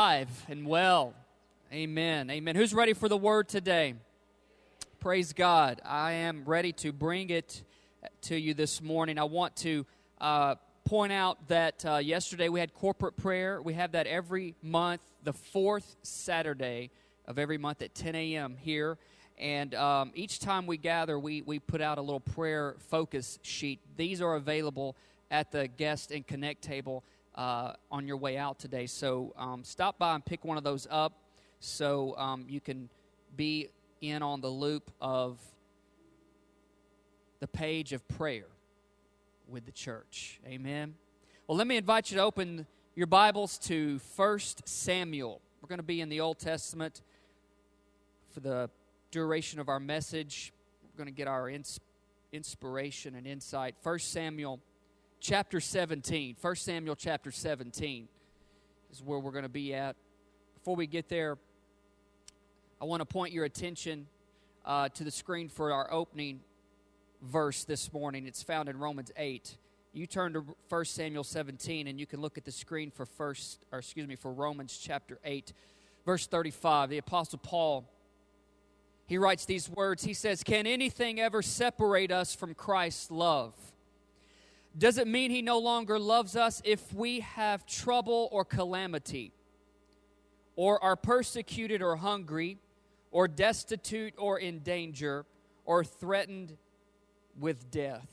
alive and well. Amen. Amen. Who's ready for the word today? Praise God. I am ready to bring it to you this morning. I want to uh, point out that uh, yesterday we had corporate prayer. We have that every month, the fourth Saturday of every month at 10 a.m. here. And um, each time we gather, we, we put out a little prayer focus sheet. These are available at the guest and connect table uh, on your way out today. So um, stop by and pick one of those up so um, you can be in on the loop of the page of prayer with the church. Amen. Well, let me invite you to open your Bibles to First Samuel. We're going to be in the Old Testament for the duration of our message. We're going to get our ins- inspiration and insight. First Samuel chapter 17. 1 Samuel chapter 17 is where we're going to be at. Before we get there, I want to point your attention uh, to the screen for our opening verse this morning. It's found in Romans 8. You turn to 1 Samuel 17 and you can look at the screen for first or excuse me for Romans chapter 8 verse 35. The apostle Paul he writes these words. He says, "Can anything ever separate us from Christ's love?" Does it mean he no longer loves us if we have trouble or calamity, or are persecuted or hungry, or destitute or in danger, or threatened with death?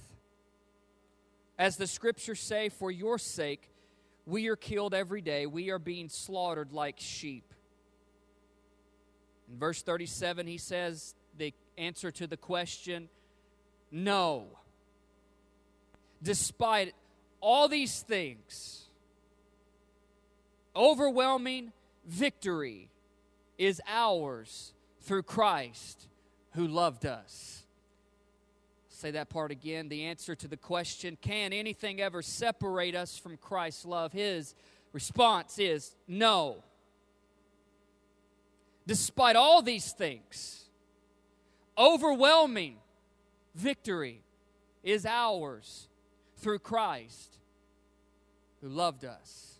As the scriptures say, for your sake, we are killed every day. We are being slaughtered like sheep. In verse 37, he says the answer to the question no despite all these things, overwhelming victory is ours through Christ who loved us. Say that part again. The answer to the question can anything ever separate us from Christ's love? His response is no. Despite all these things, overwhelming victory is ours through Christ who loved us.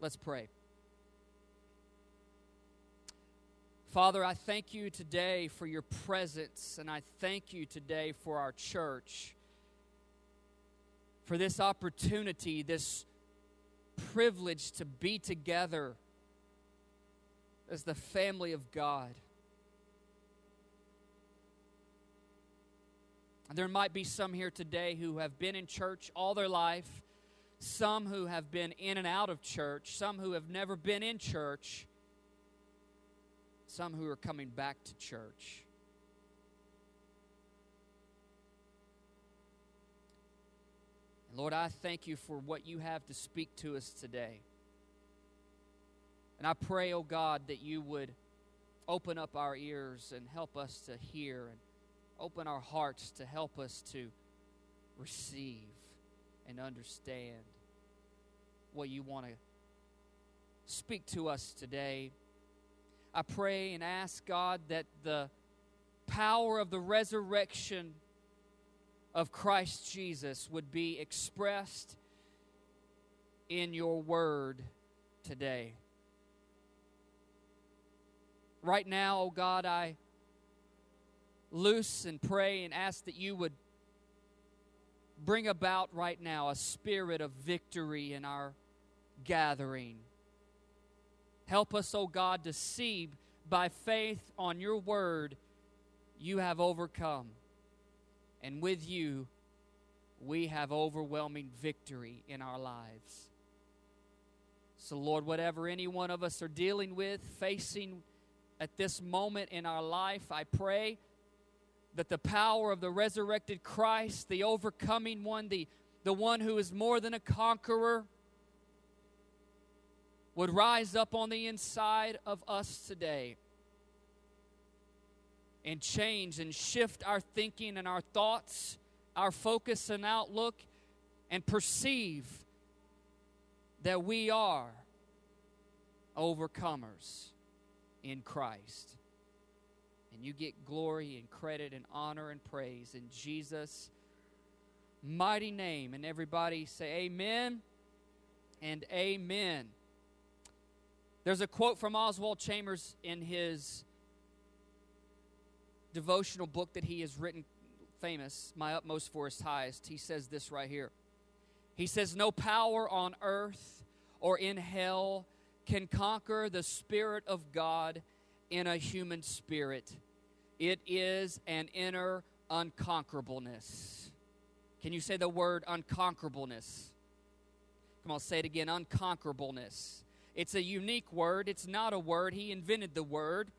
Let's pray. Father, I thank you today for your presence, and I thank you today for our church, for this opportunity, this privilege to be together as the family of God. There might be some here today who have been in church all their life, some who have been in and out of church, some who have never been in church, some who are coming back to church. Lord, I thank you for what you have to speak to us today. And I pray, oh God, that you would open up our ears and help us to hear and open our hearts to help us to receive and understand what you want to speak to us today. I pray and ask God that the power of the resurrection of Christ Jesus would be expressed in your word today. Right now, oh God, I loose and pray and ask that you would bring about right now a spirit of victory in our gathering. Help us, O oh God, to see by faith on your word you have overcome. And with you, we have overwhelming victory in our lives. So, Lord, whatever any one of us are dealing with, facing at this moment in our life, I pray that the power of the resurrected Christ, the overcoming one, the, the one who is more than a conqueror, would rise up on the inside of us today and change and shift our thinking and our thoughts, our focus and outlook, and perceive that we are overcomers in Christ and you get glory and credit and honor and praise in Jesus' mighty name. And everybody say amen and amen. There's a quote from Oswald Chambers in his devotional book that he has written famous, My Utmost for His Highest. He says this right here. He says, No power on earth or in hell can conquer the Spirit of God in a human spirit. It is an inner unconquerableness. Can you say the word unconquerableness? Come on, say it again unconquerableness. It's a unique word. It's not a word. He invented the word,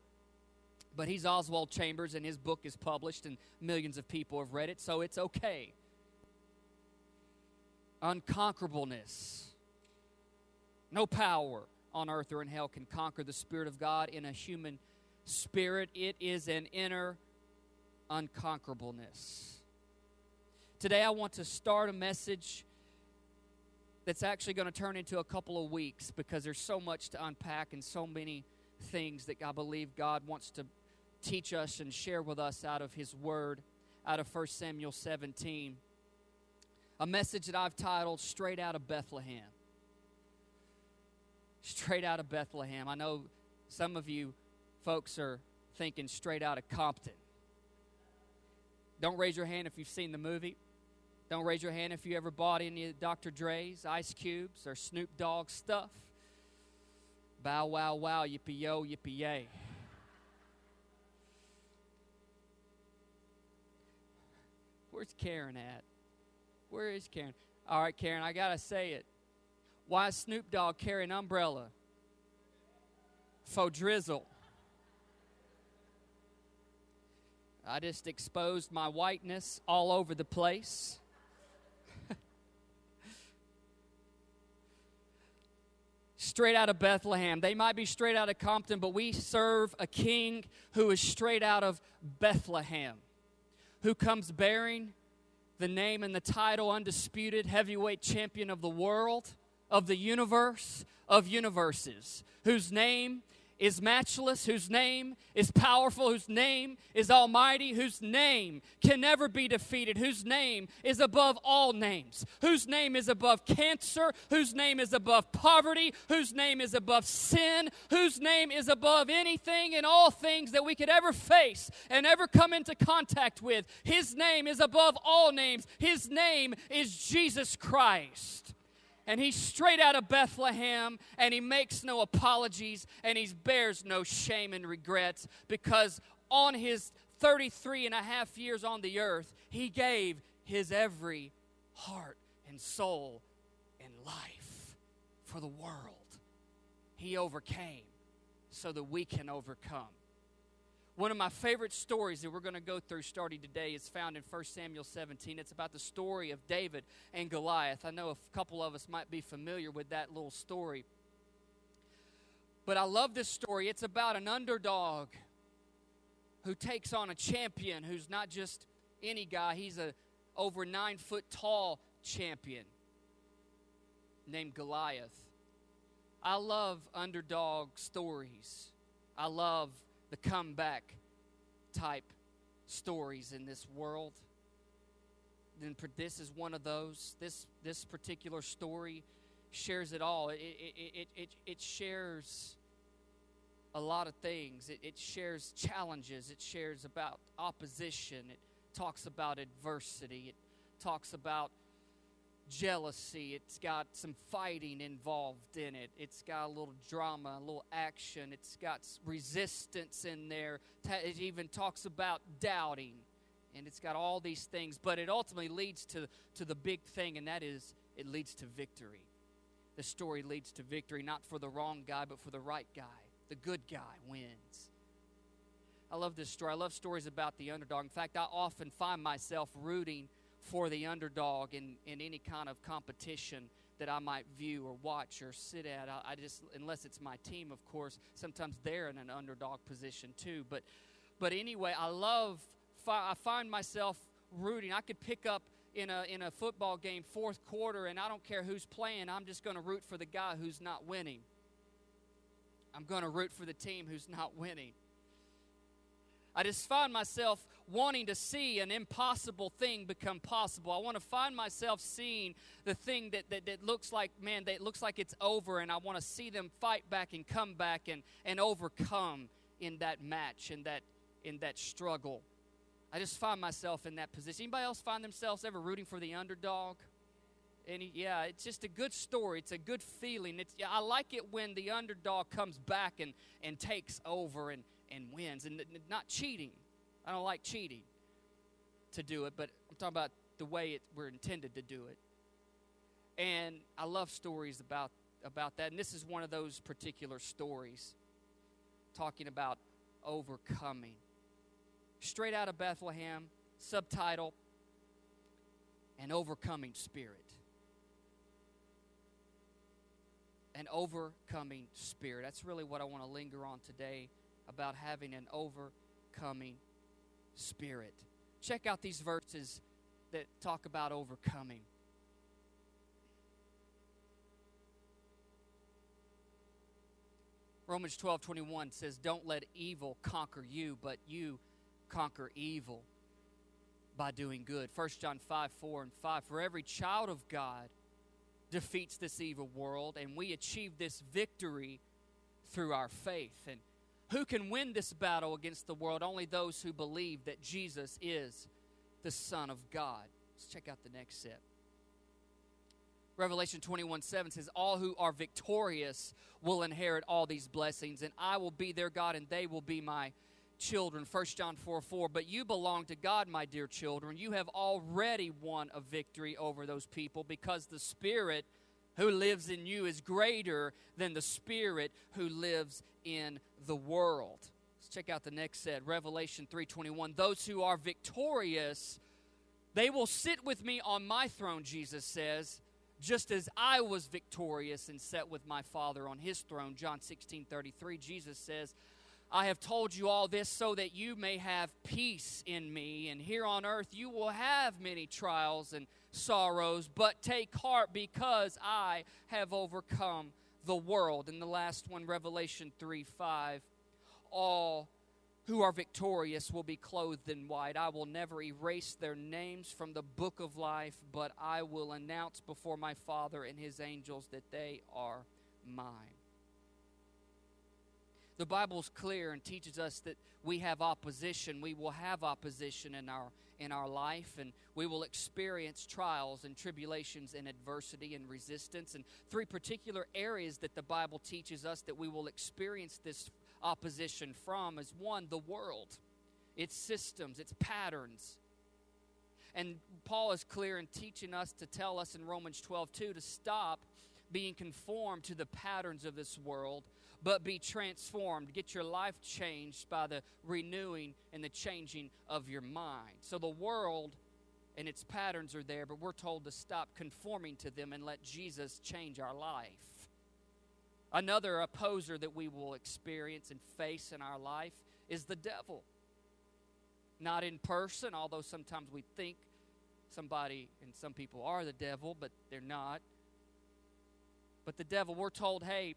but he's Oswald Chambers, and his book is published, and millions of people have read it, so it's okay. Unconquerableness. No power on earth or in hell can conquer the Spirit of God in a human spirit. It is an inner unconquerableness. Today, I want to start a message that's actually going to turn into a couple of weeks because there's so much to unpack and so many things that I believe God wants to teach us and share with us out of His Word, out of 1 Samuel 17. A message that I've titled Straight Out of Bethlehem. Straight out of Bethlehem. I know some of you folks are thinking straight out of Compton. Don't raise your hand if you've seen the movie. Don't raise your hand if you ever bought any Dr. Dre's, Ice Cubes, or Snoop Dogg stuff. Bow wow wow, yippee yo, yippee yay. Where's Karen at? Where is Karen? All right, Karen, I got to say it. Why Snoop Dogg carry an umbrella? Faux drizzle. I just exposed my whiteness all over the place. straight out of Bethlehem. They might be straight out of Compton, but we serve a king who is straight out of Bethlehem, who comes bearing the name and the title undisputed heavyweight champion of the world, of the universe, of universes, whose name is matchless, whose name is powerful, whose name is almighty, whose name can never be defeated, whose name is above all names, whose name is above cancer, whose name is above poverty, whose name is above sin, whose name is above anything and all things that we could ever face and ever come into contact with. His name is above all names. His name is Jesus Christ and he's straight out of Bethlehem, and he makes no apologies, and he bears no shame and regrets because on his 33 and a half years on the earth, he gave his every heart and soul and life for the world. He overcame so that we can overcome. One of my favorite stories that we're going to go through starting today is found in 1 Samuel 17. It's about the story of David and Goliath. I know a couple of us might be familiar with that little story. But I love this story. It's about an underdog who takes on a champion who's not just any guy, he's a over nine foot tall champion named Goliath. I love underdog stories. I love the comeback type stories in this world. Then this is one of those. This this particular story shares it all. It it it it, it shares a lot of things. It, it shares challenges. It shares about opposition. It talks about adversity. It talks about jealousy. It's got some fighting involved in it. It's got a little drama, a little action. It's got resistance in there. It even talks about doubting. And it's got all these things. But it ultimately leads to, to the big thing, and that is it leads to victory. The story leads to victory, not for the wrong guy, but for the right guy. The good guy wins. I love this story. I love stories about the underdog. In fact, I often find myself rooting for the underdog in, in any kind of competition that I might view or watch or sit at. I, I, just, unless it's my team, of course, sometimes they're in an underdog position too. But, but anyway, I love, I find myself rooting. I could pick up in a, in a football game, fourth quarter, and I don't care who's playing, I'm just going to root for the guy who's not winning. I'm going to root for the team who's not winning. I just find myself wanting to see an impossible thing become possible. I want to find myself seeing the thing that, that, that looks like, man, that looks like it's over, and I want to see them fight back and come back and, and overcome in that match, in that, in that struggle. I just find myself in that position. Anybody else find themselves ever rooting for the underdog? Any, yeah, it's just a good story. It's a good feeling. It's, I like it when the underdog comes back and, and takes over and, and wins and not cheating. I don't like cheating to do it, but I'm talking about the way it, we're intended to do it. And I love stories about, about that. And this is one of those particular stories talking about overcoming. Straight out of Bethlehem, subtitle, An Overcoming Spirit. An overcoming spirit. That's really what I want to linger on today about having an overcoming spirit. Check out these verses that talk about overcoming. Romans 12 21 says, Don't let evil conquer you, but you conquer evil by doing good. 1 John 5 4 and 5. For every child of God defeats this evil world, and we achieve this victory through our faith. And who can win this battle against the world? Only those who believe that Jesus is the Son of God. Let's check out the next set. Revelation 21 7 says, All who are victorious will inherit all these blessings, and I will be their God, and they will be my children. 1 John 4 4. But you belong to God, my dear children. You have already won a victory over those people because the Spirit who lives in you is greater than the spirit who lives in the world. Let's check out the next set, Revelation 3:21. Those who are victorious, they will sit with me on my throne, Jesus says, just as I was victorious and sat with my Father on his throne. John 16:33. Jesus says, I have told you all this so that you may have peace in me. And here on earth you will have many trials and sorrows, but take heart because I have overcome the world. And the last one, Revelation 3 5. All who are victorious will be clothed in white. I will never erase their names from the book of life, but I will announce before my Father and his angels that they are mine. The Bible's clear and teaches us that we have opposition. We will have opposition in our in our life and we will experience trials and tribulations and adversity and resistance and three particular areas that the Bible teaches us that we will experience this opposition from is one the world its systems its patterns and Paul is clear in teaching us to tell us in Romans 12 2 to stop being conformed to the patterns of this world but be transformed. Get your life changed by the renewing and the changing of your mind. So the world and its patterns are there, but we're told to stop conforming to them and let Jesus change our life. Another opposer that we will experience and face in our life is the devil. Not in person, although sometimes we think somebody and some people are the devil, but they're not. But the devil, we're told, hey,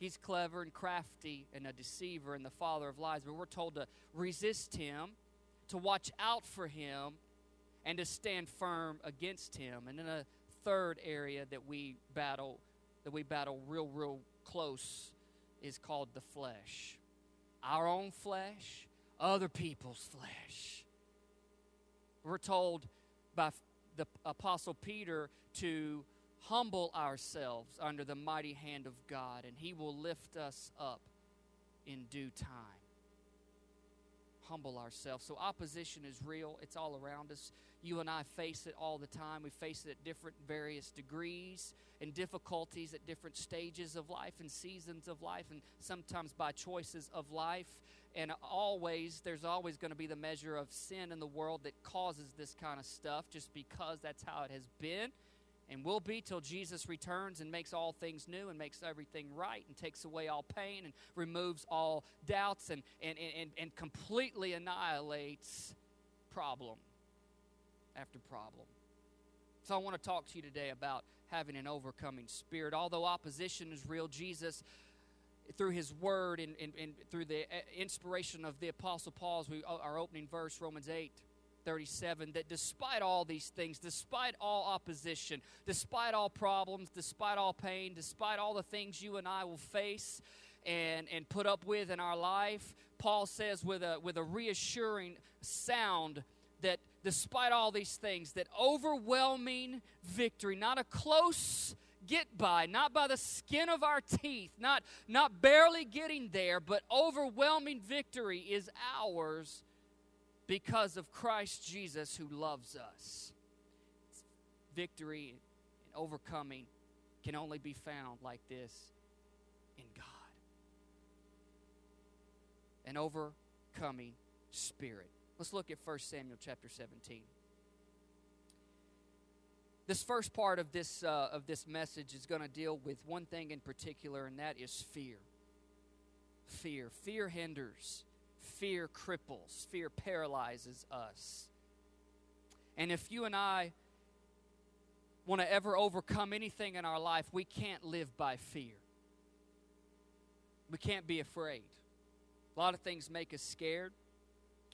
He's clever and crafty and a deceiver and the father of lies. But we're told to resist him, to watch out for him, and to stand firm against him. And then a third area that we battle, that we battle real, real close, is called the flesh. Our own flesh, other people's flesh. We're told by the Apostle Peter to humble ourselves under the mighty hand of God, and He will lift us up in due time. Humble ourselves. So, opposition is real, it's all around us. You and I face it all the time. We face it at different, various degrees and difficulties at different stages of life and seasons of life, and sometimes by choices of life. And always, there's always going to be the measure of sin in the world that causes this kind of stuff just because that's how it has been and will be till Jesus returns and makes all things new and makes everything right and takes away all pain and removes all doubts and, and, and, and completely annihilates problem after problem. So I want to talk to you today about having an overcoming spirit. Although opposition is real, Jesus through his word and, and, and through the uh, inspiration of the Apostle Paul's, we, uh, our opening verse, Romans 8 37, that despite all these things, despite all opposition, despite all problems, despite all pain, despite all the things you and I will face and, and put up with in our life, Paul says with a, with a reassuring sound that despite all these things, that overwhelming victory, not a close get by, not by the skin of our teeth, not, not barely getting there, but overwhelming victory is ours because of Christ Jesus who loves us. Victory and overcoming can only be found like this in God. An overcoming spirit. Let's look at 1 Samuel chapter 17. This first part of this, uh, of this message is going to deal with one thing in particular, and that is fear. Fear. Fear hinders, fear cripples, fear paralyzes us. And if you and I want to ever overcome anything in our life, we can't live by fear. We can't be afraid. A lot of things make us scared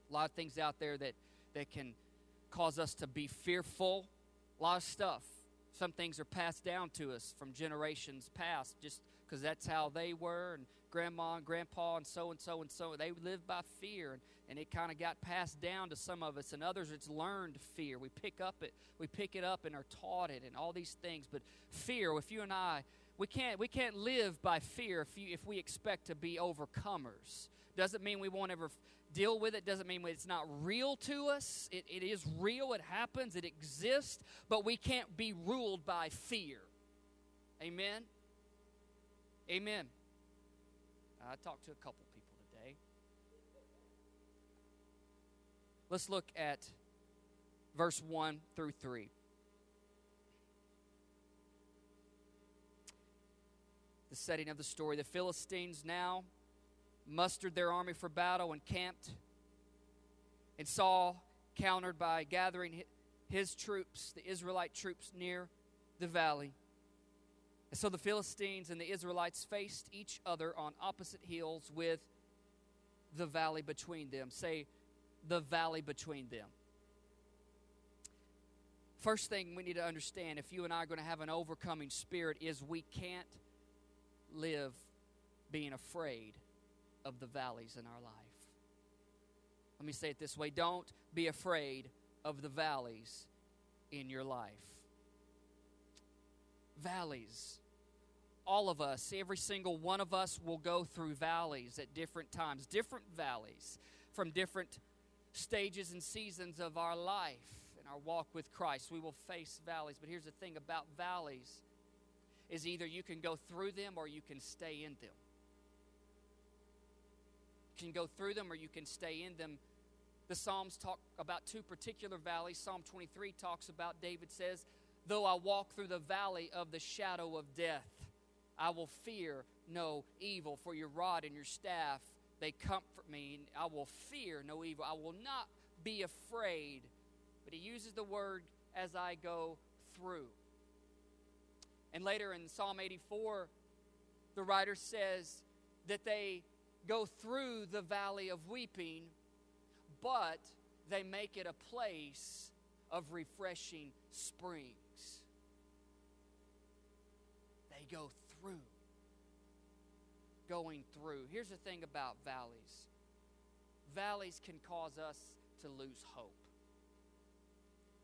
a lot of things out there that, that can cause us to be fearful. A lot of stuff. Some things are passed down to us from generations past just because that's how they were, and grandma and grandpa and so and so and so. They lived by fear, and, and it kind of got passed down to some of us, and others it's learned fear. We pick up it, we pick it up and are taught it, and all these things. But fear, if you and I, we can't we can't live by fear if you if we expect to be overcomers. Doesn't mean we won't ever deal with it doesn't mean it's not real to us. It, it is real, it happens, it exists, but we can't be ruled by fear. Amen? Amen. I talked to a couple people today. Let's look at verse 1 through 3. The setting of the story. The Philistines now mustered their army for battle and camped. And Saul countered by gathering his troops, the Israelite troops, near the valley. And so the Philistines and the Israelites faced each other on opposite hills with the valley between them. Say, the valley between them. First thing we need to understand if you and I are going to have an overcoming spirit is we can't live being afraid of the valleys in our life. Let me say it this way don't be afraid of the valleys in your life. Valleys. All of us, every single one of us will go through valleys at different times, different valleys from different stages and seasons of our life and our walk with Christ. We will face valleys. But here's the thing about valleys is either you can go through them or you can stay in them You can go through them or you can stay in them. The Psalms talk about two particular valleys. Psalm 23 talks about, David says, Though I walk through the valley of the shadow of death, I will fear no evil, for your rod and your staff, they comfort me, I will fear no evil. I will not be afraid. But he uses the word as I go through. And later in Psalm 84, the writer says that they go through the valley of weeping, but they make it a place of refreshing springs. Go through. Going through. Here's the thing about valleys valleys can cause us to lose hope.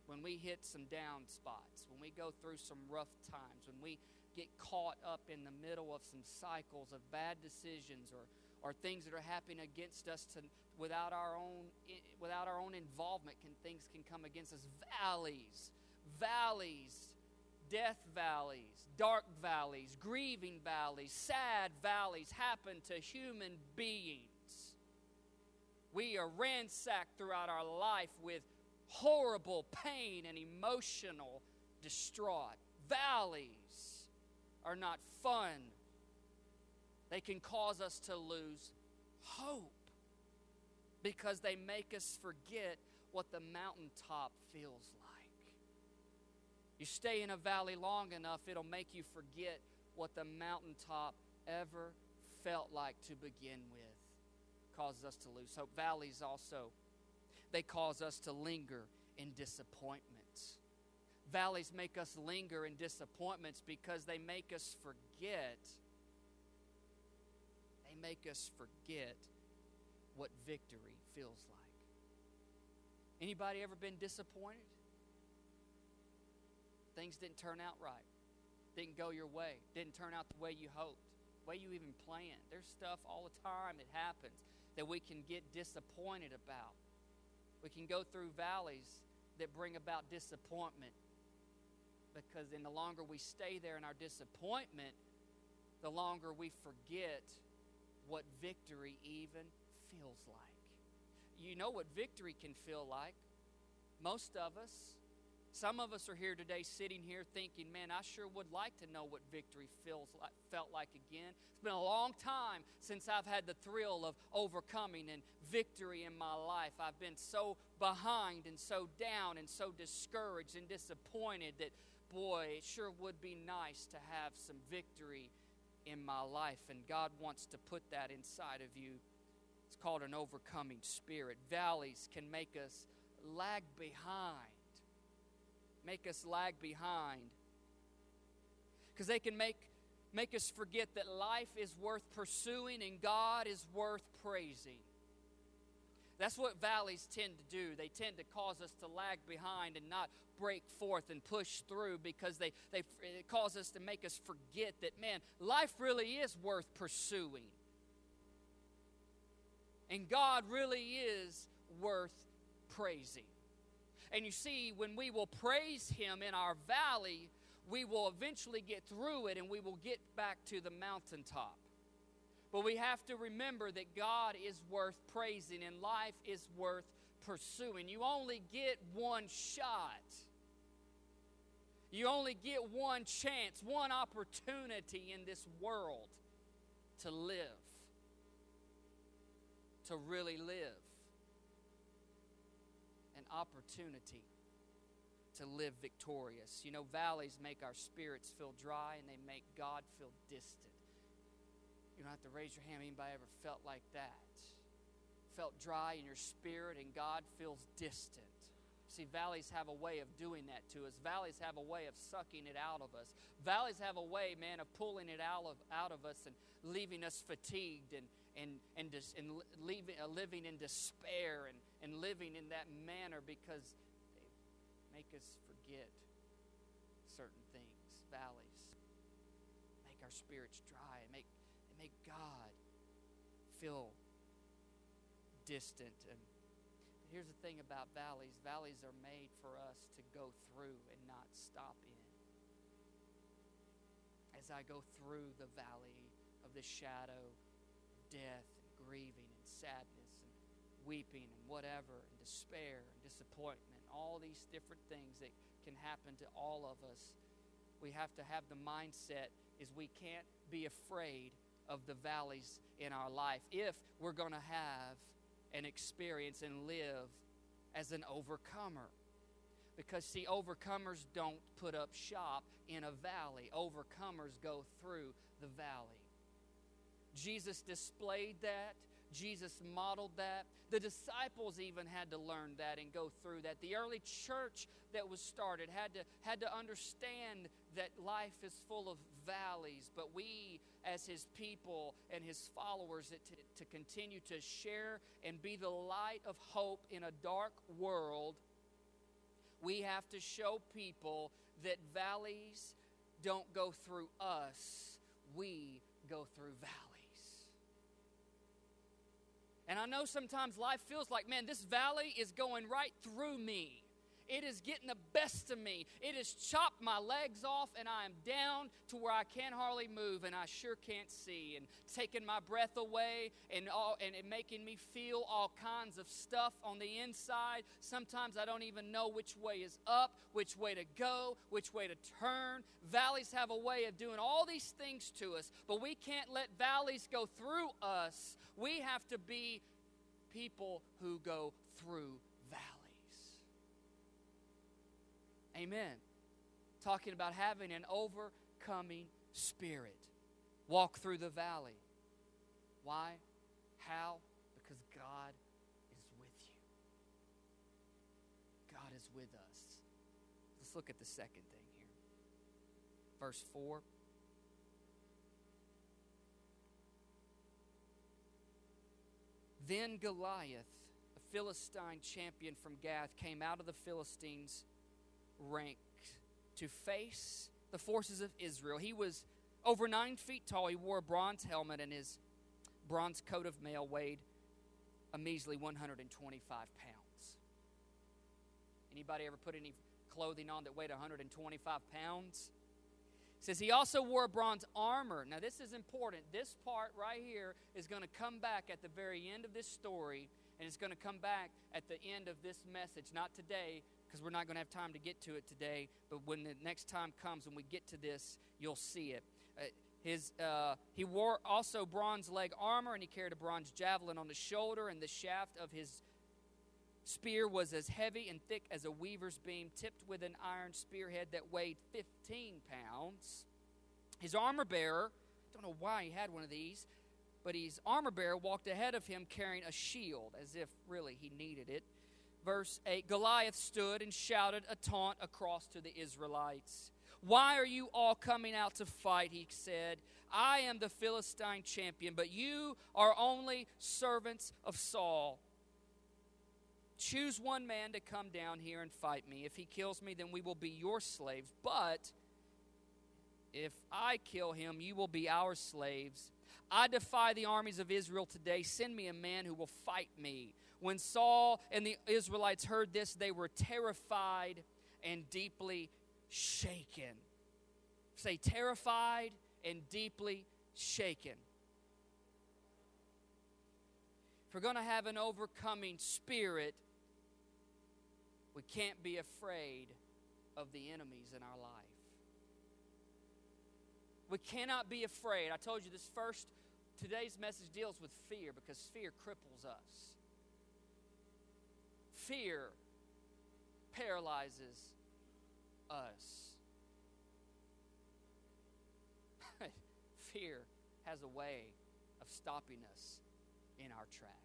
When we hit some down spots, when we go through some rough times, when we get caught up in the middle of some cycles of bad decisions or or things that are happening against us to, without our own eh, without our own involvement can things can come against us valleys valleys death valleys dark valleys grieving valleys sad valleys happen to human beings we are ransacked throughout our life with horrible pain and emotional distraught valleys are not fun they can cause us to lose hope because they make us forget what the mountaintop feels like. You stay in a valley long enough, it'll make you forget what the mountaintop ever felt like to begin with causes us to lose hope. Valleys also, they cause us to linger in disappointments. Valleys make us linger in disappointments because they make us forget. They make us forget what victory feels like. Anybody ever been disappointed? Things didn't turn out right. Didn't go your way. Didn't turn out the way you hoped. Way you even planned. There's stuff all the time that happens that we can get disappointed about. We can go through valleys that bring about disappointment because then the longer we stay there in our disappointment, the longer we forget what victory even feels like. You know what victory can feel like. Most of us, some of us are here today sitting here thinking, man, I sure would like to know what victory feels like, felt like again. It's been a long time since I've had the thrill of overcoming and victory in my life. I've been so behind and so down and so discouraged and disappointed that, boy, it sure would be nice to have some victory in my life. And God wants to put that inside of you. It's called an overcoming spirit. Valleys can make us lag behind make us lag behind. Because they can make, make us forget that life is worth pursuing and God is worth praising. That's what valleys tend to do. They tend to cause us to lag behind and not break forth and push through because they, they cause us to make us forget that, man, life really is worth pursuing. And God really is worth praising. And you see, when we will praise Him in our valley, we will eventually get through it and we will get back to the mountaintop. But we have to remember that God is worth praising and life is worth pursuing. You only get one shot. You only get one chance, one opportunity in this world to live, to really live opportunity to live victorious. You know, valleys make our spirits feel dry and they make God feel distant. You don't have to raise your hand. Anybody ever felt like that? Felt dry in your spirit and God feels distant. See, valleys have a way of doing that to us. Valleys have a way of sucking it out of us. Valleys have a way, man, of pulling it out of, out of us and leaving us fatigued and, and, and, dis, and leaving, uh, living in despair and, and living in that manner because they make us forget certain things, valleys, make our spirits dry, and make, they make God feel distant. And here's the thing about valleys valleys are made for us to go through and not stop in. As I go through the valley of the shadow death and grieving and sadness, and weeping and whatever, and despair and disappointment, all these different things that can happen to all of us. We have to have the mindset is we can't be afraid of the valleys in our life if we're going to have an experience and live as an overcomer. Because, see, overcomers don't put up shop in a valley, overcomers go through the valley. Jesus displayed that Jesus modeled that. The disciples even had to learn that and go through that. The early church that was started had to, had to understand that life is full of valleys, but we, as his people and his followers, to, to continue to share and be the light of hope in a dark world, we have to show people that valleys don't go through us, we go through valleys. And I know sometimes life feels like, man, this valley is going right through me. It is getting the best of me. It has chopped my legs off, and I am down to where I can hardly move, and I sure can't see, and taking my breath away, and all, and making me feel all kinds of stuff on the inside. Sometimes I don't even know which way is up, which way to go, which way to turn. Valleys have a way of doing all these things to us, but we can't let valleys go through us. We have to be people who go through Amen. Talking about having an overcoming spirit. Walk through the valley. Why? How? Because God is with you. God is with us. Let's look at the second thing here. Verse 4. Then Goliath, a Philistine champion from Gath, came out of the Philistines' ranks to face the forces of Israel. He was over nine feet tall. He wore a bronze helmet, and his bronze coat of mail weighed a measly 125 pounds. Anybody ever put any clothing on that weighed 125 pounds? says he also wore bronze armor. Now, this is important. This part right here is going to come back at the very end of this story, and it's going to come back at the end of this message. Not today, because we're not going to have time to get to it today, but when the next time comes, when we get to this, you'll see it. Uh, his, uh, he wore also bronze leg armor, and he carried a bronze javelin on the shoulder, and the shaft of his spear was as heavy and thick as a weaver's beam, tipped with an iron spearhead that weighed 15 pounds. His armor bearer, I don't know why he had one of these, but his armor bearer walked ahead of him carrying a shield, as if really he needed it. Verse 8 Goliath stood and shouted a taunt across to the Israelites. Why are you all coming out to fight? He said. I am the Philistine champion, but you are only servants of Saul. Choose one man to come down here and fight me. If he kills me, then we will be your slaves. But if I kill him, you will be our slaves. I defy the armies of Israel today. Send me a man who will fight me. When Saul and the Israelites heard this, they were terrified and deeply shaken. Say, terrified and deeply shaken. If we're going to have an overcoming spirit, we can't be afraid of the enemies in our life. We cannot be afraid. I told you this first, today's message deals with fear because fear cripples us. Fear paralyzes us. fear has a way of stopping us in our tracks.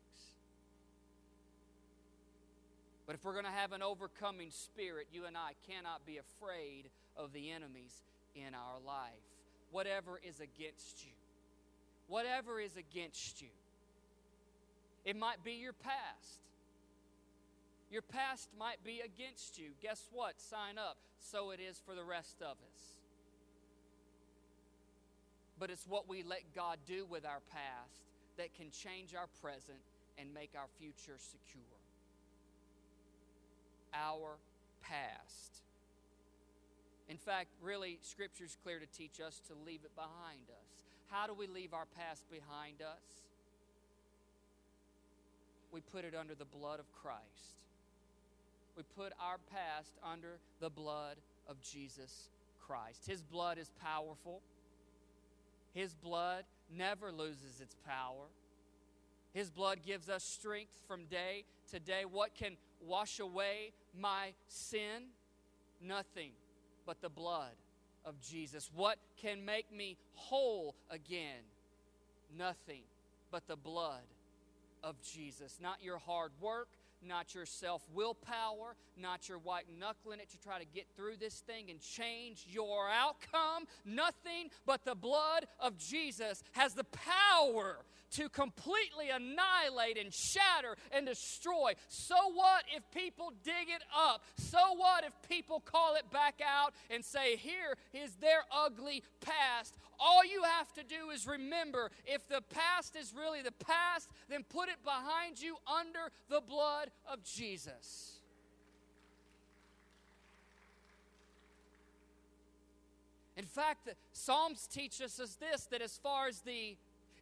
But if we're going to have an overcoming spirit, you and I cannot be afraid of the enemies in our life. Whatever is against you. Whatever is against you. It might be your past. Your past might be against you. Guess what? Sign up. So it is for the rest of us. But it's what we let God do with our past that can change our present and make our future secure our past. In fact, really, Scripture's clear to teach us to leave it behind us. How do we leave our past behind us? We put it under the blood of Christ. We put our past under the blood of Jesus Christ. His blood is powerful. His blood never loses its power. His blood gives us strength from day to day. What can wash away my sin? Nothing but the blood of Jesus. What can make me whole again? Nothing but the blood of Jesus. Not your hard work, not your self willpower, not your white knuckling it to try to get through this thing and change your outcome. Nothing but the blood of Jesus has the power to completely annihilate and shatter and destroy. So what if people dig it up? So what if people call it back out and say, Here is their ugly past? All you have to do is remember if the past is really the past, then put it behind you under the blood of Jesus. In fact, the Psalms teach us this that as far as the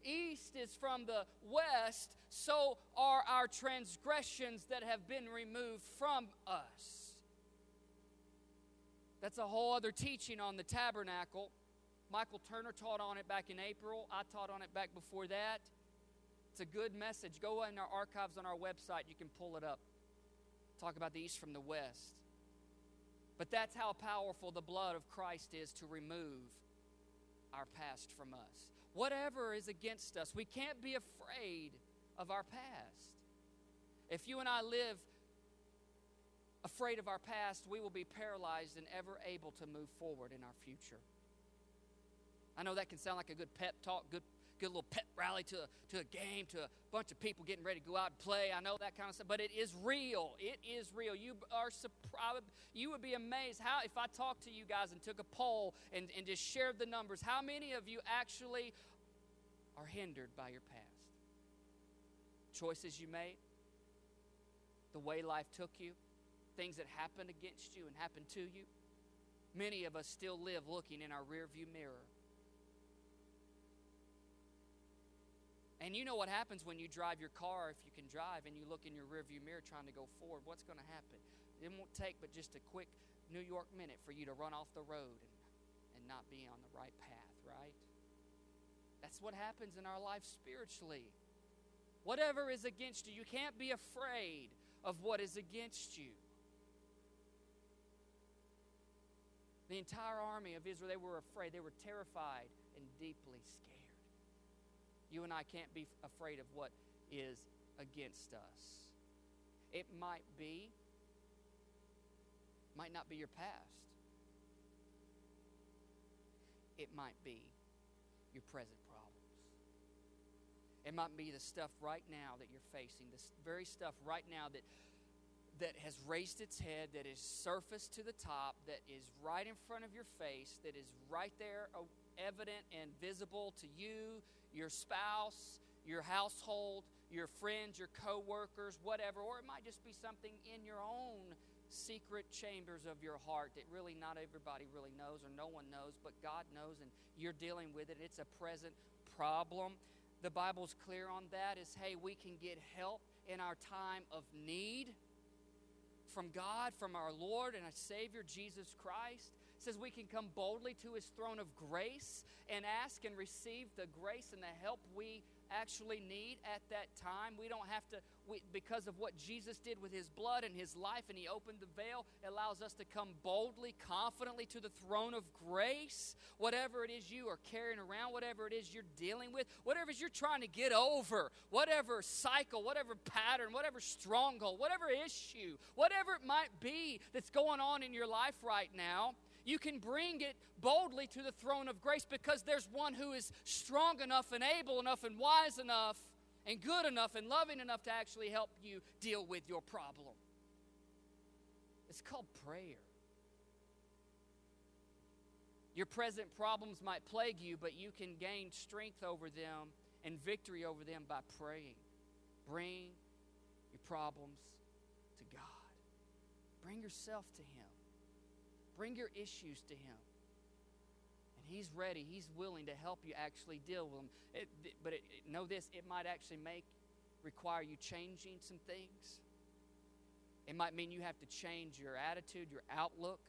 east is from the west, so are our transgressions that have been removed from us. That's a whole other teaching on the tabernacle. Michael Turner taught on it back in April. I taught on it back before that. It's a good message. Go in our archives on our website, you can pull it up. Talk about the east from the west. But that's how powerful the blood of Christ is to remove our past from us. Whatever is against us. We can't be afraid of our past. If you and I live afraid of our past, we will be paralyzed and ever able to move forward in our future. I know that can sound like a good pep talk, good good little pep rally to a, to a game, to a bunch of people getting ready to go out and play. I know that kind of stuff, but it is real. It is real. You are surprised. You would be amazed how, if I talked to you guys and took a poll and, and just shared the numbers, how many of you actually are hindered by your past? Choices you made, the way life took you, things that happened against you and happened to you. Many of us still live looking in our rearview mirror And you know what happens when you drive your car, if you can drive, and you look in your rearview mirror trying to go forward. What's going to happen? It won't take but just a quick New York minute for you to run off the road and, and not be on the right path, right? That's what happens in our life spiritually. Whatever is against you, you can't be afraid of what is against you. The entire army of Israel, they were afraid. They were terrified and deeply scared. You and I can't be afraid of what is against us. It might be, might not be your past. It might be your present problems. It might be the stuff right now that you're facing, this very stuff right now that that has raised its head, that is surfaced to the top, that is right in front of your face, that is right there uh, evident and visible to you, your spouse, your household, your friends, your coworkers, whatever, or it might just be something in your own secret chambers of your heart that really not everybody really knows or no one knows, but God knows and you're dealing with it. It's a present problem. The Bible's clear on that is hey, we can get help in our time of need from God, from our Lord and our Savior Jesus Christ says we can come boldly to his throne of grace and ask and receive the grace and the help we actually need at that time. We don't have to, we, because of what Jesus did with his blood and his life, and he opened the veil, allows us to come boldly, confidently to the throne of grace. Whatever it is you are carrying around, whatever it is you're dealing with, whatever you're trying to get over, whatever cycle, whatever pattern, whatever stronghold, whatever issue, whatever it might be that's going on in your life right now you can bring it boldly to the throne of grace because there's one who is strong enough and able enough and wise enough and good enough and loving enough to actually help you deal with your problem. It's called prayer. Your present problems might plague you, but you can gain strength over them and victory over them by praying. Bring your problems to God, bring yourself to Him. Bring your issues to Him. And He's ready, He's willing to help you actually deal with them. It, but it, know this it might actually make, require you changing some things. It might mean you have to change your attitude, your outlook,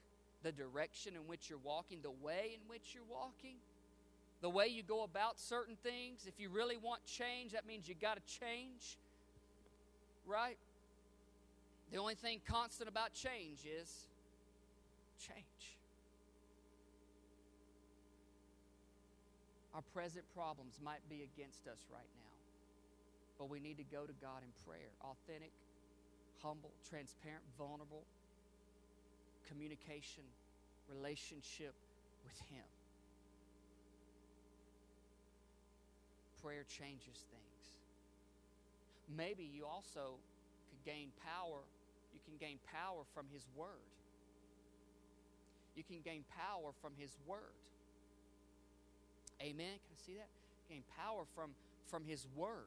the direction in which you're walking, the way in which you're walking, the way you go about certain things. If you really want change, that means you got to change, right? The only thing constant about change is change. Our present problems might be against us right now, but we need to go to God in prayer. Authentic, humble, transparent, vulnerable communication, relationship with Him. Prayer changes things. Maybe you also could gain power. You can gain power from His Word you can gain power from His Word. Amen. Can I see that? Gain power from, from His Word.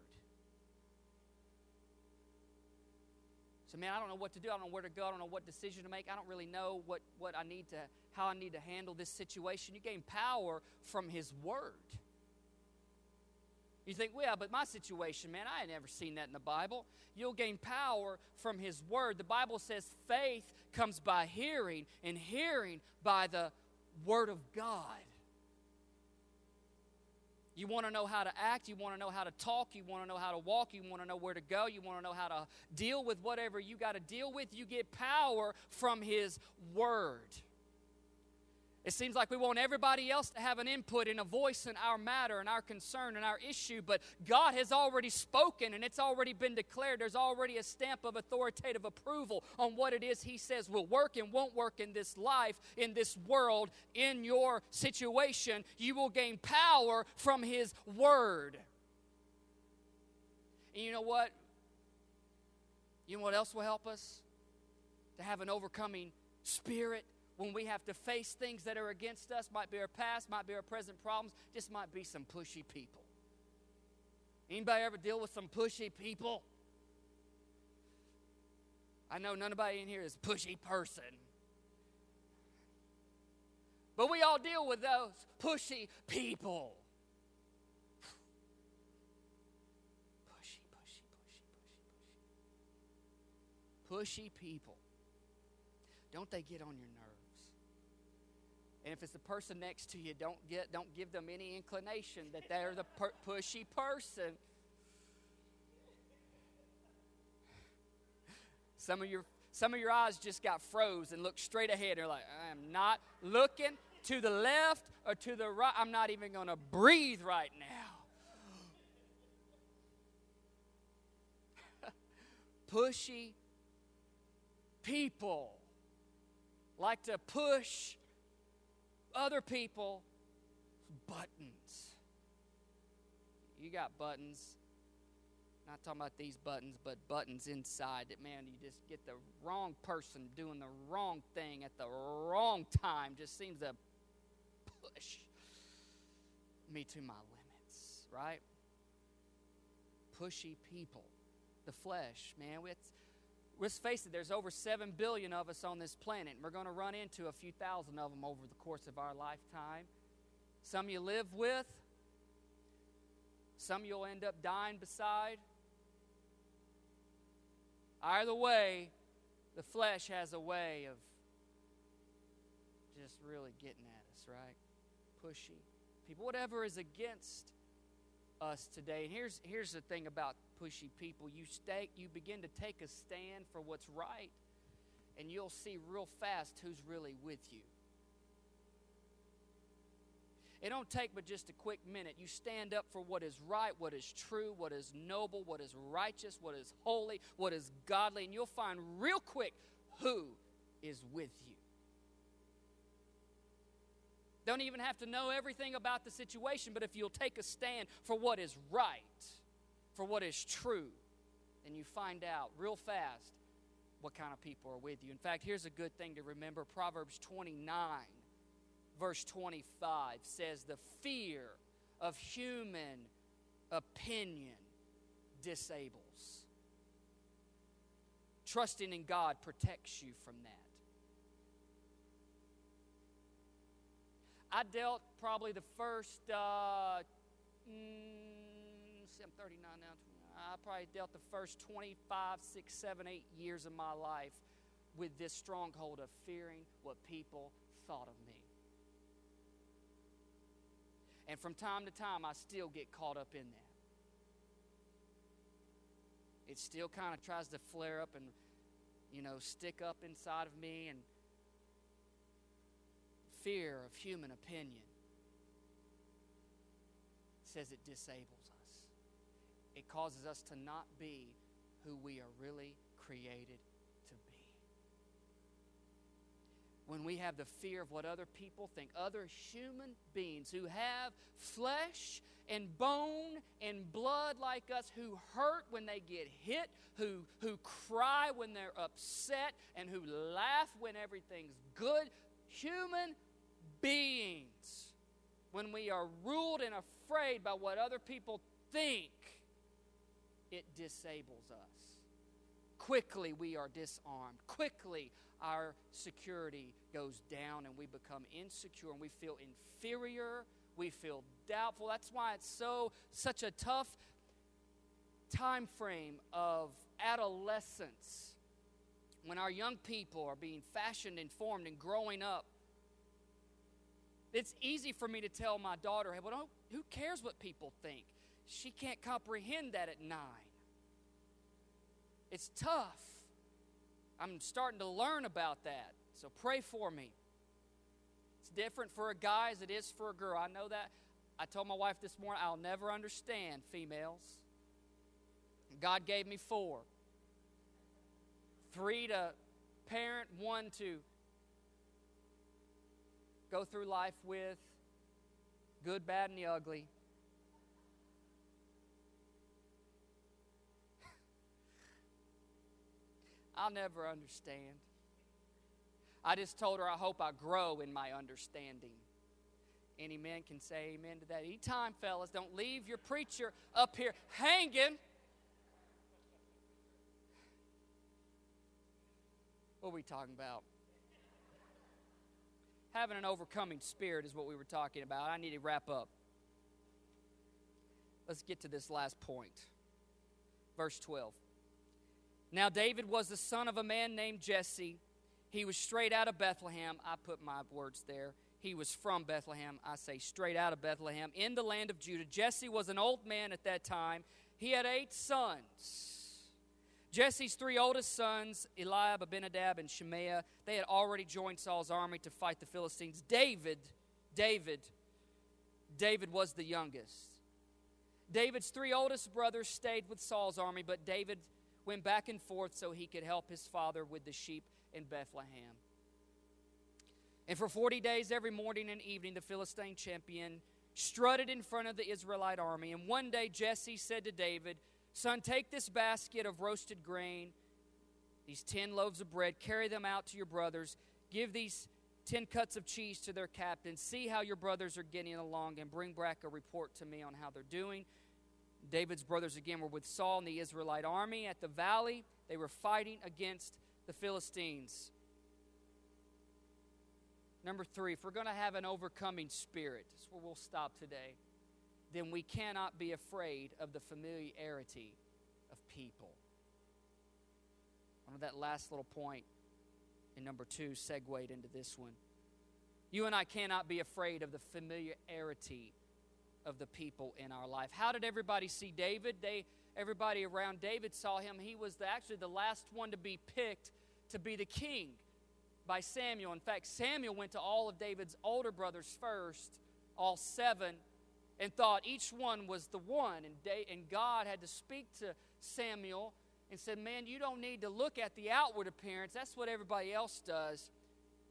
So, man, I don't know what to do. I don't know where to go. I don't know what decision to make. I don't really know what, what I need to, how I need to handle this situation. You gain power from His Word. You think, well, but my situation, man, I had never seen that in the Bible. You'll gain power from His Word. The Bible says faith comes by hearing, and hearing by the Word of God. You want to know how to act, you want to know how to talk, you want to know how to walk, you want to know where to go, you want to know how to deal with whatever you got to deal with. You get power from His Word. It seems like we want everybody else to have an input and a voice in our matter and our concern and our issue, but God has already spoken and it's already been declared. There's already a stamp of authoritative approval on what it is He says will work and won't work in this life, in this world, in your situation. You will gain power from His Word. And you know what? You know what else will help us? To have an overcoming spirit when we have to face things that are against us, might be our past, might be our present problems, just might be some pushy people. Anybody ever deal with some pushy people? I know nobody in here is pushy person. But we all deal with those pushy people. Pushy, pushy, pushy, pushy, pushy. Pushy people. Don't they get on your nerves? And if it's the person next to you, don't get don't give them any inclination that they're the per- pushy person. Some of your some of your eyes just got froze and looked straight ahead. They're like, I am not looking to the left or to the right. I'm not even going to breathe right now. Pushy people like to push other people buttons. You got buttons. Not talking about these buttons, but buttons inside that, man, you just get the wrong person doing the wrong thing at the wrong time. Just seems to push me to my limits, right? Pushy people. The flesh, man. It's, let's face it, there's over 7 billion of us on this planet. And we're going to run into a few thousand of them over the course of our lifetime. Some you live with, some you'll end up dying beside. Either way, the flesh has a way of just really getting at us, right? Pushy people, whatever is against us today. And here's here's the thing about pushy people. You stay, you begin to take a stand for what's right, and you'll see real fast who's really with you. It don't take but just a quick minute. You stand up for what is right, what is true, what is noble, what is righteous, what is holy, what is godly, and you'll find real quick who is with you. Don't even have to know everything about the situation, but if you'll take a stand for what is right, for what is true, then you find out real fast what kind of people are with you. In fact, here's a good thing to remember Proverbs 29, verse 25 says, The fear of human opinion disables. Trusting in God protects you from that. I dealt probably the first uh, mm, I'm 39 now. I probably dealt the first 25, 6, 7, 8 years of my life with this stronghold of fearing what people thought of me. And from time to time, I still get caught up in that. It still kind of tries to flare up and, you know, stick up inside of me and fear of human opinion says it disables us. it causes us to not be who we are really created to be. When we have the fear of what other people think, other human beings who have flesh and bone and blood like us, who hurt when they get hit, who, who cry when they're upset, and who laugh when everything's good, human beings, when we are ruled and afraid by what other people think, it disables us. Quickly, we are disarmed. Quickly, our security goes down and we become insecure and we feel inferior. We feel doubtful. That's why it's so such a tough time frame of adolescence when our young people are being fashioned and formed and growing up. It's easy for me to tell my daughter, hey, well, who cares what people think? she can't comprehend that at nine. It's tough. I'm starting to learn about that. So pray for me. It's different for a guy as it is for a girl. I know that. I told my wife this morning, I'll never understand females. God gave me four three to parent, one to go through life with, good, bad, and the ugly. I'll never understand. I just told her I hope I grow in my understanding. Any man can say amen to that. Anytime, fellas, don't leave your preacher up here hanging. What are we talking about? Having an overcoming spirit is what we were talking about. I need to wrap up. Let's get to this last point. Verse 12. Now, David was the son of a man named Jesse. He was straight out of Bethlehem. I put my words there. He was from Bethlehem. I say straight out of Bethlehem in the land of Judah. Jesse was an old man at that time. He had eight sons. Jesse's three oldest sons, Eliab, Abinadab, and Shimea, they had already joined Saul's army to fight the Philistines. David, David, David was the youngest. David's three oldest brothers stayed with Saul's army, but David went back and forth so he could help his father with the sheep in Bethlehem. And for 40 days, every morning and evening, the Philistine champion strutted in front of the Israelite army. And one day, Jesse said to David, Son, take this basket of roasted grain, these 10 loaves of bread, carry them out to your brothers, give these 10 cuts of cheese to their captain, see how your brothers are getting along, and bring back a report to me on how they're doing. David's brothers again were with Saul and the Israelite army at the valley. They were fighting against the Philistines. Number three, if we're going to have an overcoming spirit, that's where we'll stop today then we cannot be afraid of the familiarity of people. On that last little point in number two segued into this one. You and I cannot be afraid of the familiarity of the people in our life. How did everybody see David? They everybody around David saw him. He was the, actually the last one to be picked to be the king by Samuel. In fact, Samuel went to all of David's older brothers first, all seven, and thought each one was the one. And, and God had to speak to Samuel and said, Man, you don't need to look at the outward appearance. That's what everybody else does.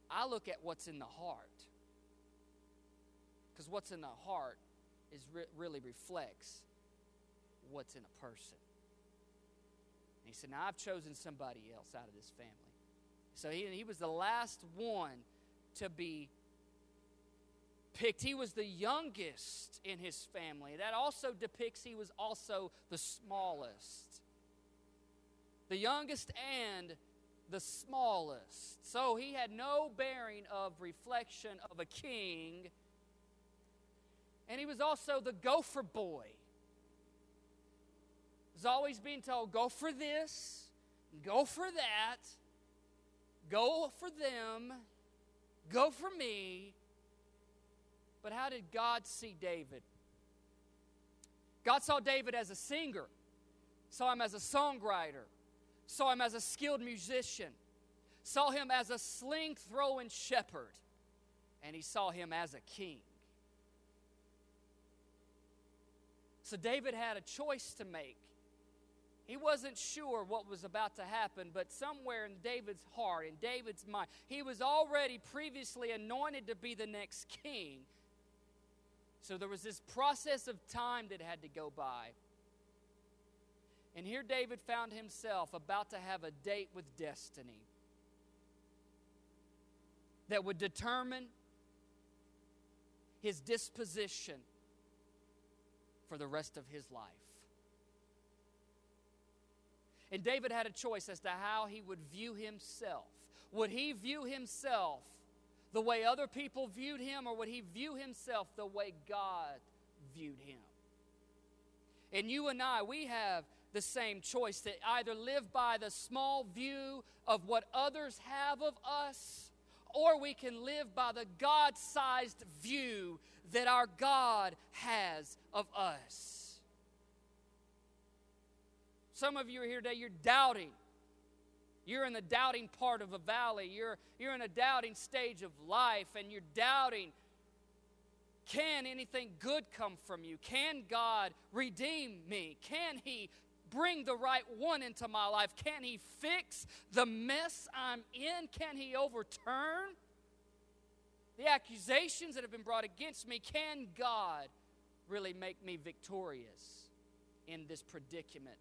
I look at what's in the heart. Because what's in the heart is re- really reflects what's in a person. And he said, Now I've chosen somebody else out of this family. So he, he was the last one to be picked. He was the youngest in his family. That also depicts he was also the smallest. The youngest and the smallest. So he had no bearing of reflection of a king. And he was also the gopher boy. He was always being told, go for this, go for that, go for them, go for me. But how did God see David? God saw David as a singer, saw him as a songwriter, saw him as a skilled musician, saw him as a sling throwing shepherd, and he saw him as a king. So David had a choice to make. He wasn't sure what was about to happen, but somewhere in David's heart, in David's mind, he was already previously anointed to be the next king. So there was this process of time that had to go by. And here David found himself about to have a date with destiny that would determine his disposition for the rest of his life. And David had a choice as to how he would view himself. Would he view himself the way other people viewed him, or would he view himself the way God viewed him? And you and I, we have the same choice to either live by the small view of what others have of us, or we can live by the God sized view that our God has of us. Some of you are here today, you're doubting You're in the doubting part of a valley. You're, you're in a doubting stage of life, and you're doubting can anything good come from you? Can God redeem me? Can He bring the right one into my life? Can He fix the mess I'm in? Can He overturn the accusations that have been brought against me? Can God really make me victorious in this predicament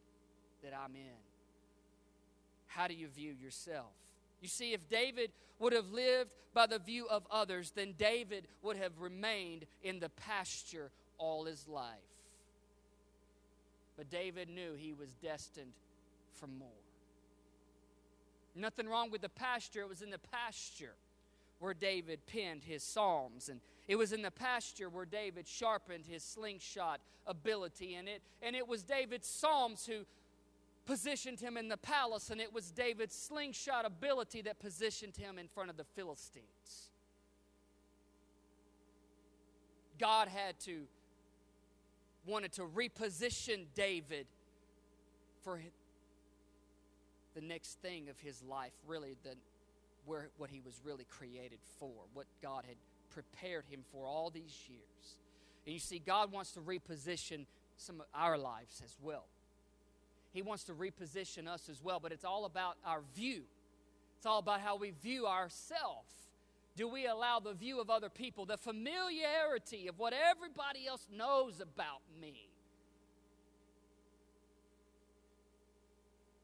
that I'm in? How do you view yourself? You see, if David would have lived by the view of others, then David would have remained in the pasture all his life. But David knew he was destined for more. Nothing wrong with the pasture, it was in the pasture where David penned his psalms and it was in the pasture where David sharpened his slingshot ability and it and it was David's psalms who positioned him in the palace, and it was David's slingshot ability that positioned him in front of the Philistines. God had to, wanted to reposition David for the next thing of his life, really, the, where, what he was really created for, what God had prepared him for all these years. And you see, God wants to reposition some of our lives as well. He wants to reposition us as well, but it's all about our view. It's all about how we view ourselves. Do we allow the view of other people, the familiarity of what everybody else knows about me?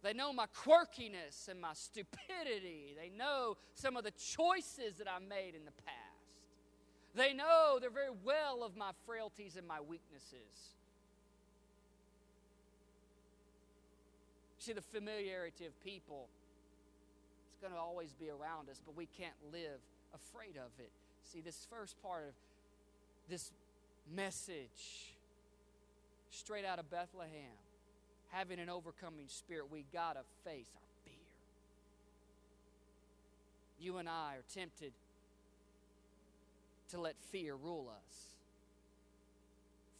They know my quirkiness and my stupidity. They know some of the choices that I made in the past. They know they're very well of my frailties and my weaknesses. See, the familiarity of people, it's going to always be around us, but we can't live afraid of it. See, this first part of this message, straight out of Bethlehem, having an overcoming spirit, we got to face our fear. You and I are tempted to let fear rule us.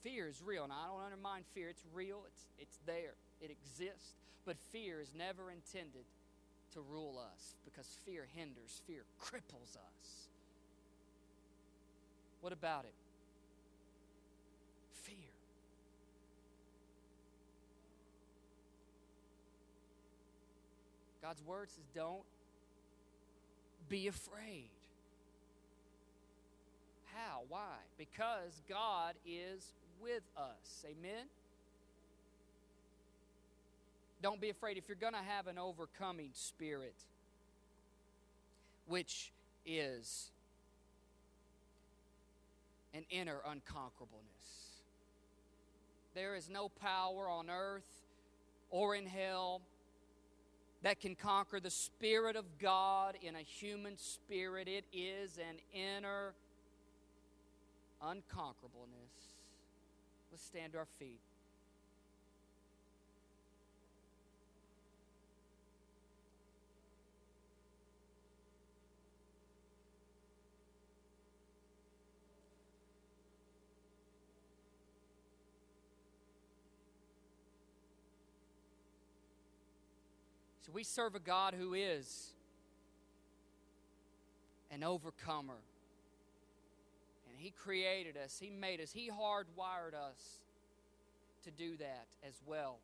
Fear is real, and I don't undermine fear. It's real, it's, it's there, it exists. But fear is never intended to rule us because fear hinders, fear cripples us. What about it? Fear. God's word says, don't be afraid. How? Why? Because God is with us. Amen? Don't be afraid. If you're going to have an overcoming spirit, which is an inner unconquerableness, there is no power on earth or in hell that can conquer the Spirit of God in a human spirit. It is an inner unconquerableness. Let's stand to our feet. So we serve a God who is an overcomer. And He created us, He made us, He hardwired us to do that as well.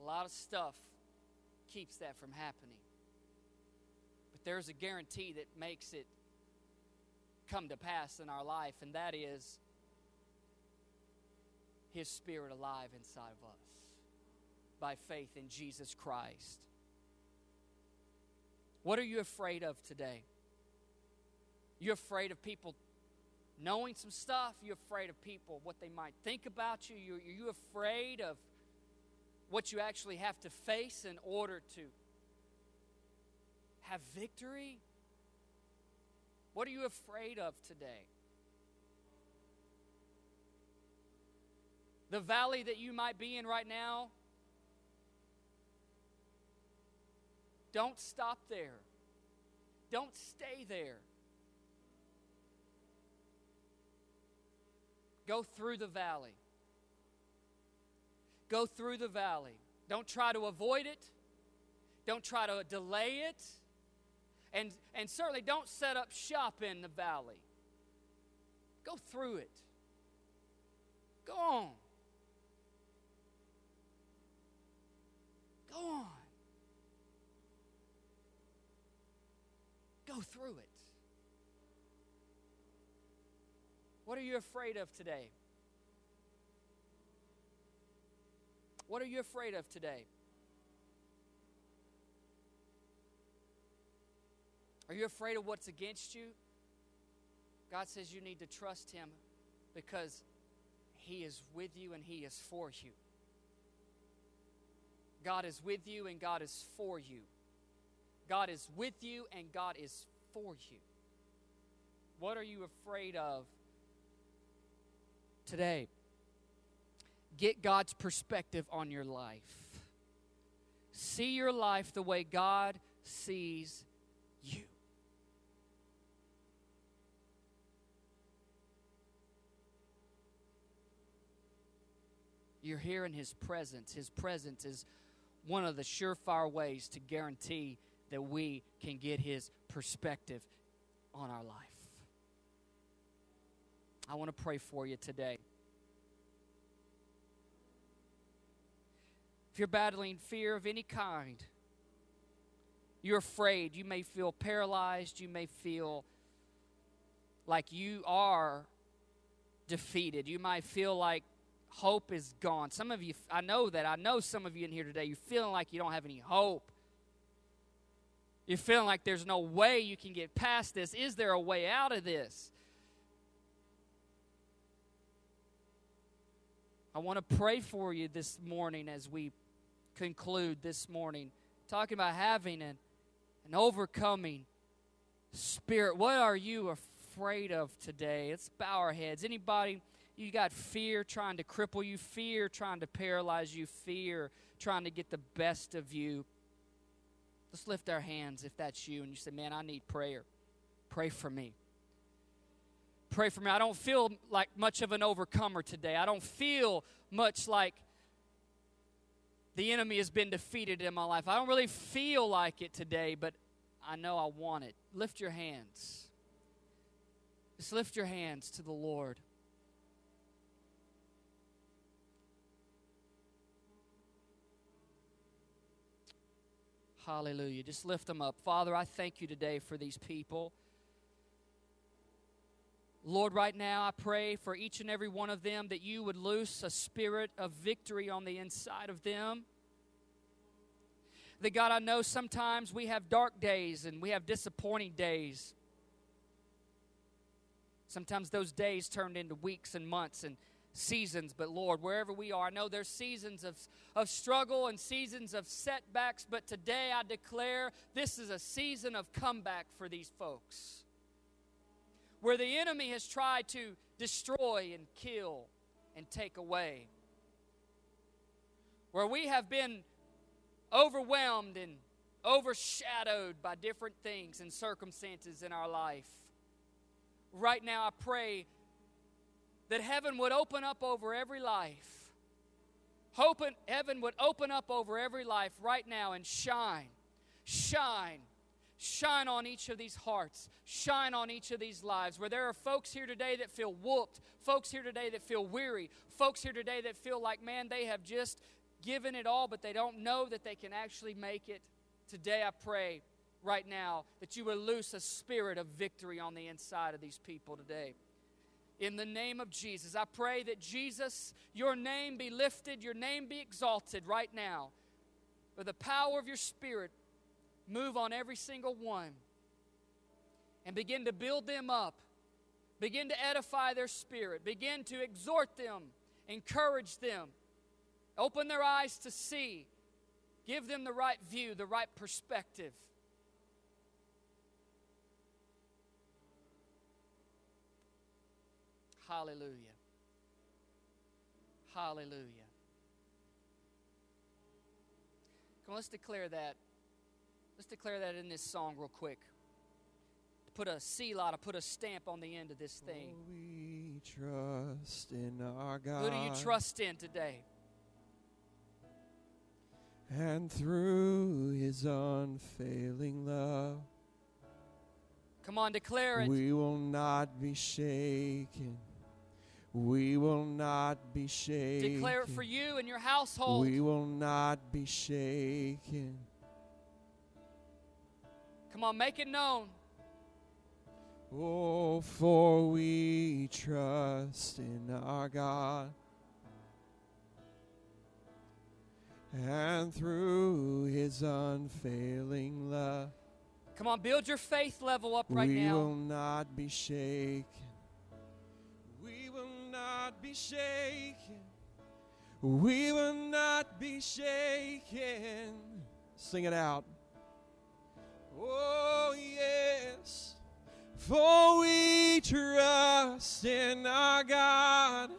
A lot of stuff keeps that from happening. But there's a guarantee that makes it come to pass in our life, and that is His Spirit alive inside of us by faith in Jesus Christ. What are you afraid of today? You're afraid of people knowing some stuff? You're afraid of people, what they might think about you? You, are you afraid of what you actually have to face in order to have victory? What are you afraid of today? The valley that you might be in right now, Don't stop there. Don't stay there. Go through the valley. Go through the valley. Don't try to avoid it. Don't try to delay it. And, and certainly don't set up shop in the valley. Go through it. Go on. Go on. Go through it. What are you afraid of today? What are you afraid of today? Are you afraid of what's against you? God says you need to trust Him because He is with you and He is for you. God is with you and God is for you. God is with you and God is for you. What are you afraid of today? Get God's perspective on your life. See your life the way God sees you. You're here in His presence. His presence is one of the surefire ways to guarantee that we can get His perspective on our life. I want to pray for you today. If you're battling fear of any kind, you're afraid, you may feel paralyzed, you may feel like you are defeated, you might feel like hope is gone. Some of you, I know that. I know some of you in here today, you're feeling like you don't have any hope. You're feeling like there's no way you can get past this. Is there a way out of this? I want to pray for you this morning as we conclude this morning, talking about having an, an overcoming spirit. What are you afraid of today? Let's bow our heads. Anybody you got fear trying to cripple you, fear trying to paralyze you, fear trying to get the best of you. Let's lift our hands if that's you and you say, Man, I need prayer. Pray for me. Pray for me. I don't feel like much of an overcomer today. I don't feel much like the enemy has been defeated in my life. I don't really feel like it today, but I know I want it. Lift your hands. Just lift your hands to the Lord. Hallelujah. Just lift them up. Father, I thank you today for these people. Lord, right now I pray for each and every one of them that you would loose a spirit of victory on the inside of them. That God, I know sometimes we have dark days and we have disappointing days. Sometimes those days turned into weeks and months and seasons, but Lord, wherever we are, I know there's seasons of, of struggle and seasons of setbacks, but today I declare this is a season of comeback for these folks. Where the enemy has tried to destroy and kill and take away. Where we have been overwhelmed and overshadowed by different things and circumstances in our life. Right now, I pray that heaven would open up over every life. Hoping heaven would open up over every life right now and shine, shine, shine on each of these hearts, shine on each of these lives. Where there are folks here today that feel whooped, folks here today that feel weary, folks here today that feel like, man, they have just given it all, but they don't know that they can actually make it. Today, I pray right now that you would loose a spirit of victory on the inside of these people today in the name of Jesus. I pray that Jesus, your name be lifted, your name be exalted right now. With the power of your Spirit, move on every single one and begin to build them up. Begin to edify their spirit. Begin to exhort them, encourage them, open their eyes to see, give them the right view, the right perspective. Hallelujah. Hallelujah. Come on, let's declare that. Let's declare that in this song real quick. To put a seal on, to put a stamp on the end of this thing. Oh, we trust in our God. Who do you trust in today? and through his unfailing love. Come on, declare it. We will not be shaken. We will not be shaken. Declare it for you and your household. We will not be shaken. Come on, make it known. Oh, for we trust in our God. And through his unfailing love, Come on, build your faith level up right we now. We will not be shaken. Not be shaken. We will not be shaken. Sing it out. Oh, yes. For we trust in our God.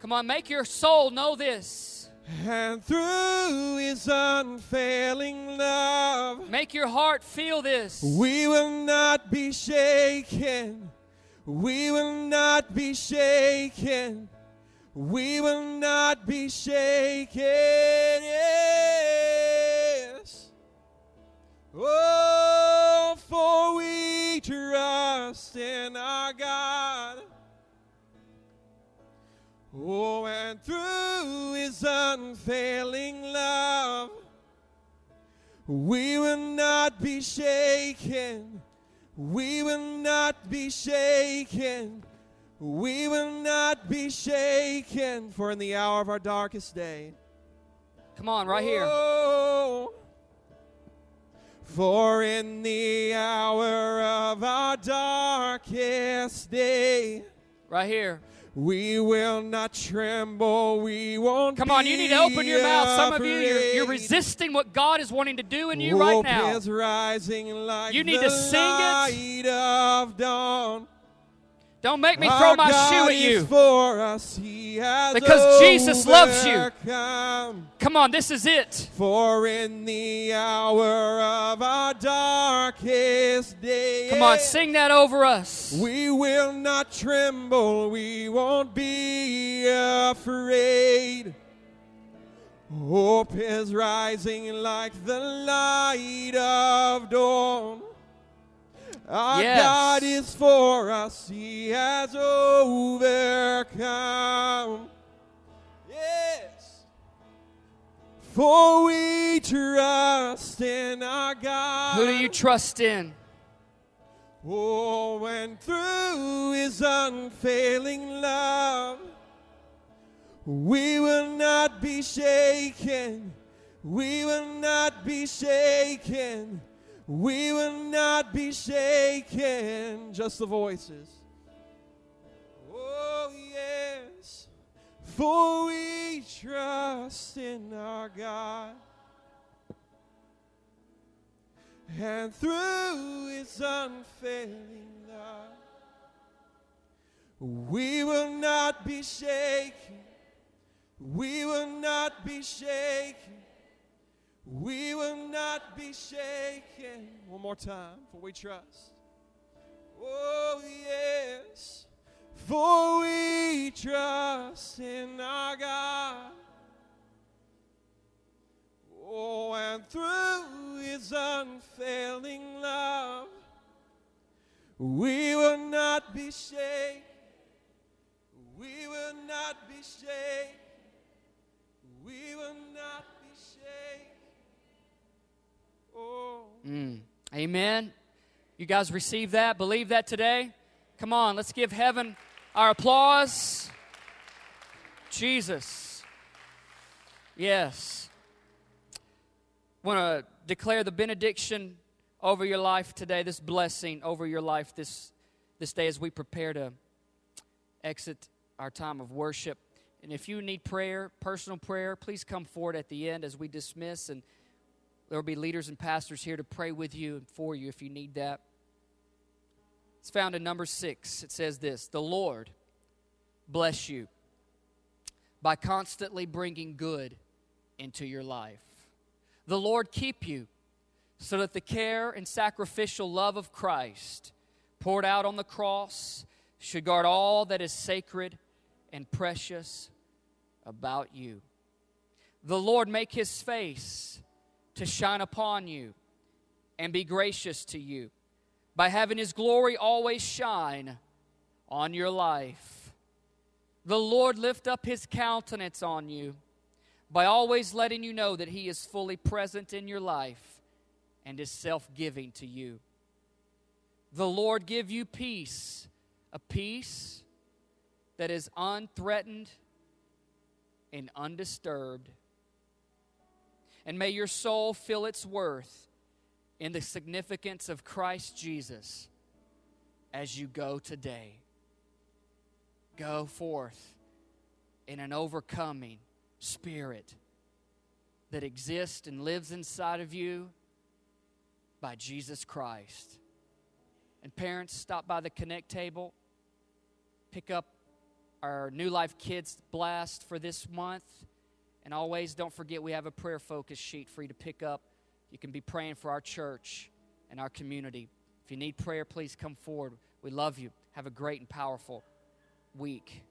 Come on, make your soul know this. And through his unfailing love, Make your heart feel this. we will not be shaken. We will not be shaken. We will not be shaken. Yes. Oh, for we trust in our God. Oh, and through his unfailing love, we will not be shaken. We will not be shaken. We will not be shaken. For in the hour of our darkest day, Come on, right here. Oh, for in the hour of our darkest day, Right here. We will not tremble. We won't. Come on, you need to open your mouth. Some of you, you're, you're resisting what God is wanting to do in you right now. like You need to sing it. Light of dawn. Don't make me throw my shoe at you. For us, He has Because Jesus loves you. Come on, this is it. For in the hour of our darkest day, Come on, sing that over us. we will not tremble, we won't be afraid. Hope is rising like the light of dawn. Our Yes. God is for us, He has overcome. Yes. For we trust in our God. Who do you trust in? Oh, and through his unfailing love, we will not be shaken. We will not be shaken. We will not be shaken. Just the voices. Oh, yes. For we trust in our God. and through his unfailing love, we will not be shaken. We will not be shaken. We will not be shaken. One more time, for we trust. Oh, yes, for we trust in our God. Oh, and through his unfailing love, we will not be shaken. We will not be shaken. We will not. Mm. Amen. You guys receive that? Believe that today? Come on, let's give heaven our applause. Jesus. Yes. Want to declare the benediction over your life today, this blessing over your life this, this day as we prepare to exit our time of worship. And if you need prayer, personal prayer, please come forward at the end as we dismiss and there will be leaders and pastors here to pray with you and for you if you need that. It's found in number six. It says this The Lord bless you by constantly bringing good into your life. The Lord keep you so that the care and sacrificial love of Christ poured out on the cross should guard all that is sacred and precious about you. The Lord make his face to shine upon you and be gracious to you by having His glory always shine on your life. The Lord lift up His countenance on you by always letting you know that He is fully present in your life and is self giving to you. The Lord give you peace, a peace that is unthreatened and undisturbed. And may your soul feel its worth in the significance of Christ Jesus as you go today. Go forth in an overcoming spirit that exists and lives inside of you by Jesus Christ. And parents, stop by the Connect table, pick up our New Life Kids Blast for this month. And always don't forget we have a prayer focus sheet for you to pick up. You can be praying for our church and our community. If you need prayer, please come forward. We love you. Have a great and powerful week.